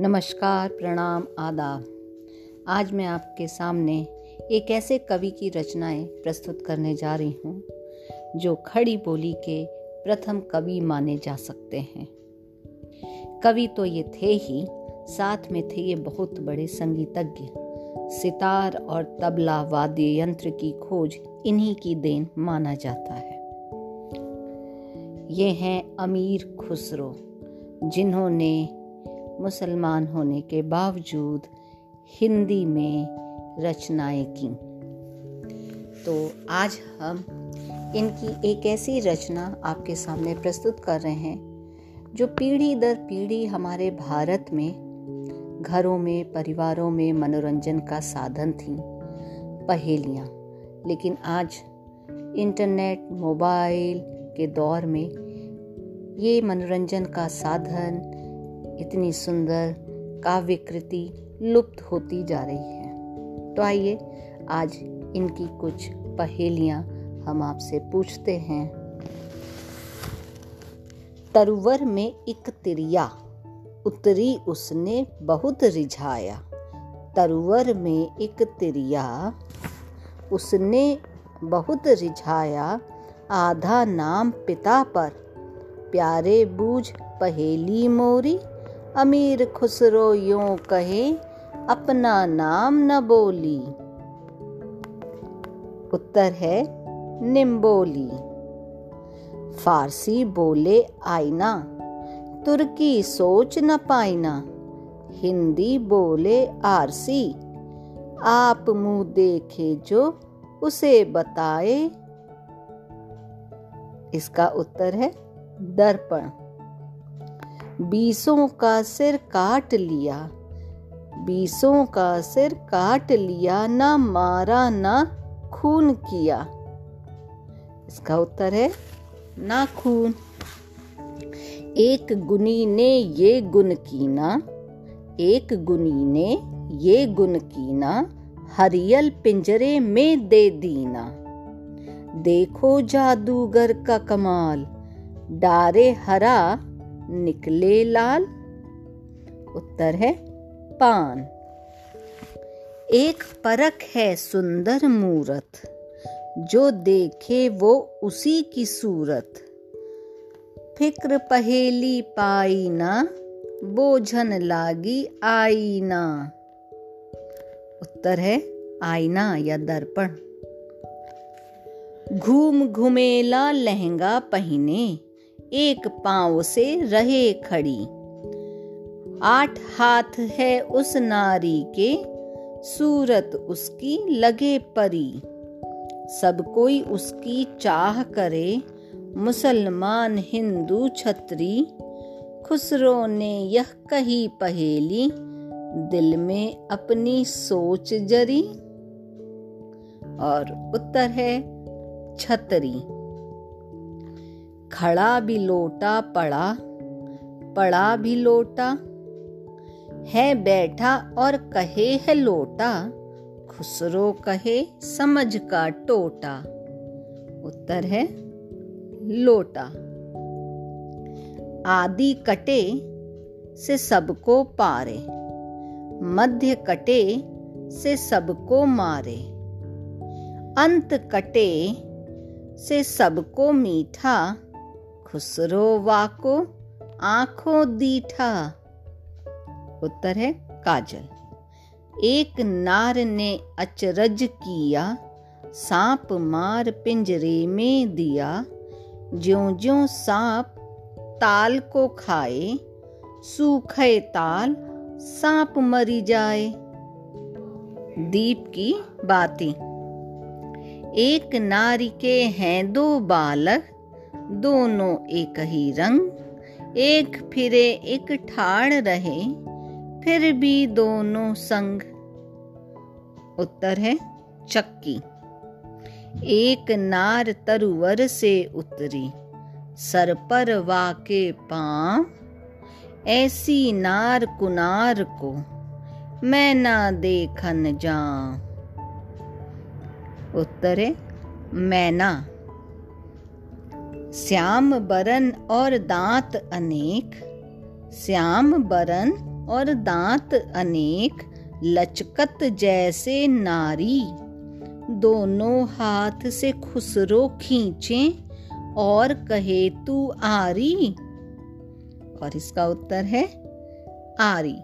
नमस्कार, प्रणाम, आदाब। आज मैं आपके सामने एक ऐसे कवि की रचनाएँ प्रस्तुत करने जा रही हूँ, जो खड़ी बोली के प्रथम कवि माने जा सकते हैं। कवि तो ये थे ही, साथ में थे ये बहुत बड़े संगीतज्ञ। सितार और तबला वाद्य यंत्र की खोज इन्हीं की देन माना जाता है। ये हैं अमीर खुसरो, जिन्होंने मुसलमान होने के बावजूद हिंदी में रचनाएँ की। तो आज हम इनकी एक ऐसी रचना आपके सामने प्रस्तुत कर रहे हैं, जो पीढ़ी दर पीढ़ी हमारे भारत में, घरों में, परिवारों में मनोरंजन का साधन थी, पहेलियाँ। लेकिन आज इंटरनेट, मोबाइल के दौर में ये मनोरंजन का साधन इतनी सुंदर काव्य कृति लुप्त होती जा रही है। तो आइए, आज इनकी कुछ पहेलियाँ हम आपसे पूछते हैं। तरुवर में एक तिरिया, उतरी उसने बहुत रिझाया। तरुवर में एक तिरिया, उसने बहुत रिझाया। आधा नाम पिता पर, प्यारे बूझ पहेली मोरी अमीर खुसरो यूँ कहे, अपना नाम न बोली। उत्तर है, निम्बोली। फारसी बोले, आईना। तुर्की सोच न पाईना। हिंदी बोले, आरसी। आप मुँह देखे जो उसे बताए। इसका उत्तर है, दर्पण। बीसों का सिर काट लिया। बीसों का सिर काट लिया, ना मारा, ना खून किया। इसका उत्तर है, ना खून। एक गुनी ने ये गुण कीना, एक गुनी ने ये गुण कीना, हरियल पिंजरे में दे दीना। देखो जादूगर का कमाल, डारे हरा निकले लाल। उत्तर है पान। एक परख है सुंदर मूरत, जो देखे वो उसी की सूरत। फ़िक्र पहेली पाई ना, बोझन लागी आईना उत्तर है आईना या दर्पण। घूम घुमेला लहंगा पहने एक पाँव से रहे खड़ी। आठ हाथ है उस नारी के, सूरत उसकी लगे परी। सब कोई उसकी चाह करे, मुसलमान हिंदू छत्री। खुसरो ने यह कही पहेली, दिल में अपनी सोच जरी। और उत्तर है छतरी। खड़ा भी लोटा पड़ा पड़ा भी लोटा। है बैठा और कहे है लोटा, खुसरो कहे समझ का टोटा। उत्तर है लोटा। आदि कटे से सबको पारे, मध्य कटे से सबको मारे। अंत कटे से सबको मीठा खुसरो वाको आँखों दीठा। उत्तर है काजल। एक नार ने अचरज किया, सांप मार पिंजरे में दिया। ज्यो ज्यो सांप ताल को खाए, सूखे ताल सांप मरी जाए। दीप की बातें। एक नारी के हैं दो बालक दोनों एक ही रंग, एक फिरे एक ठाड़ रहे, फिर भी दोनों संग। उत्तर है चक्की। एक नार तरुवर से उतरी, सर पर वाके पाँव। ऐसी नार कुनार को मैं ना देखन जा उत्तर है मैना। श्याम बरन और दांत अनेक। श्याम बरन और दांत अनेक, लचकत जैसे नारी। दोनों हाथ से खुसरो खींचे और कहे, तू आरी? और इसका उत्तर है, आरी।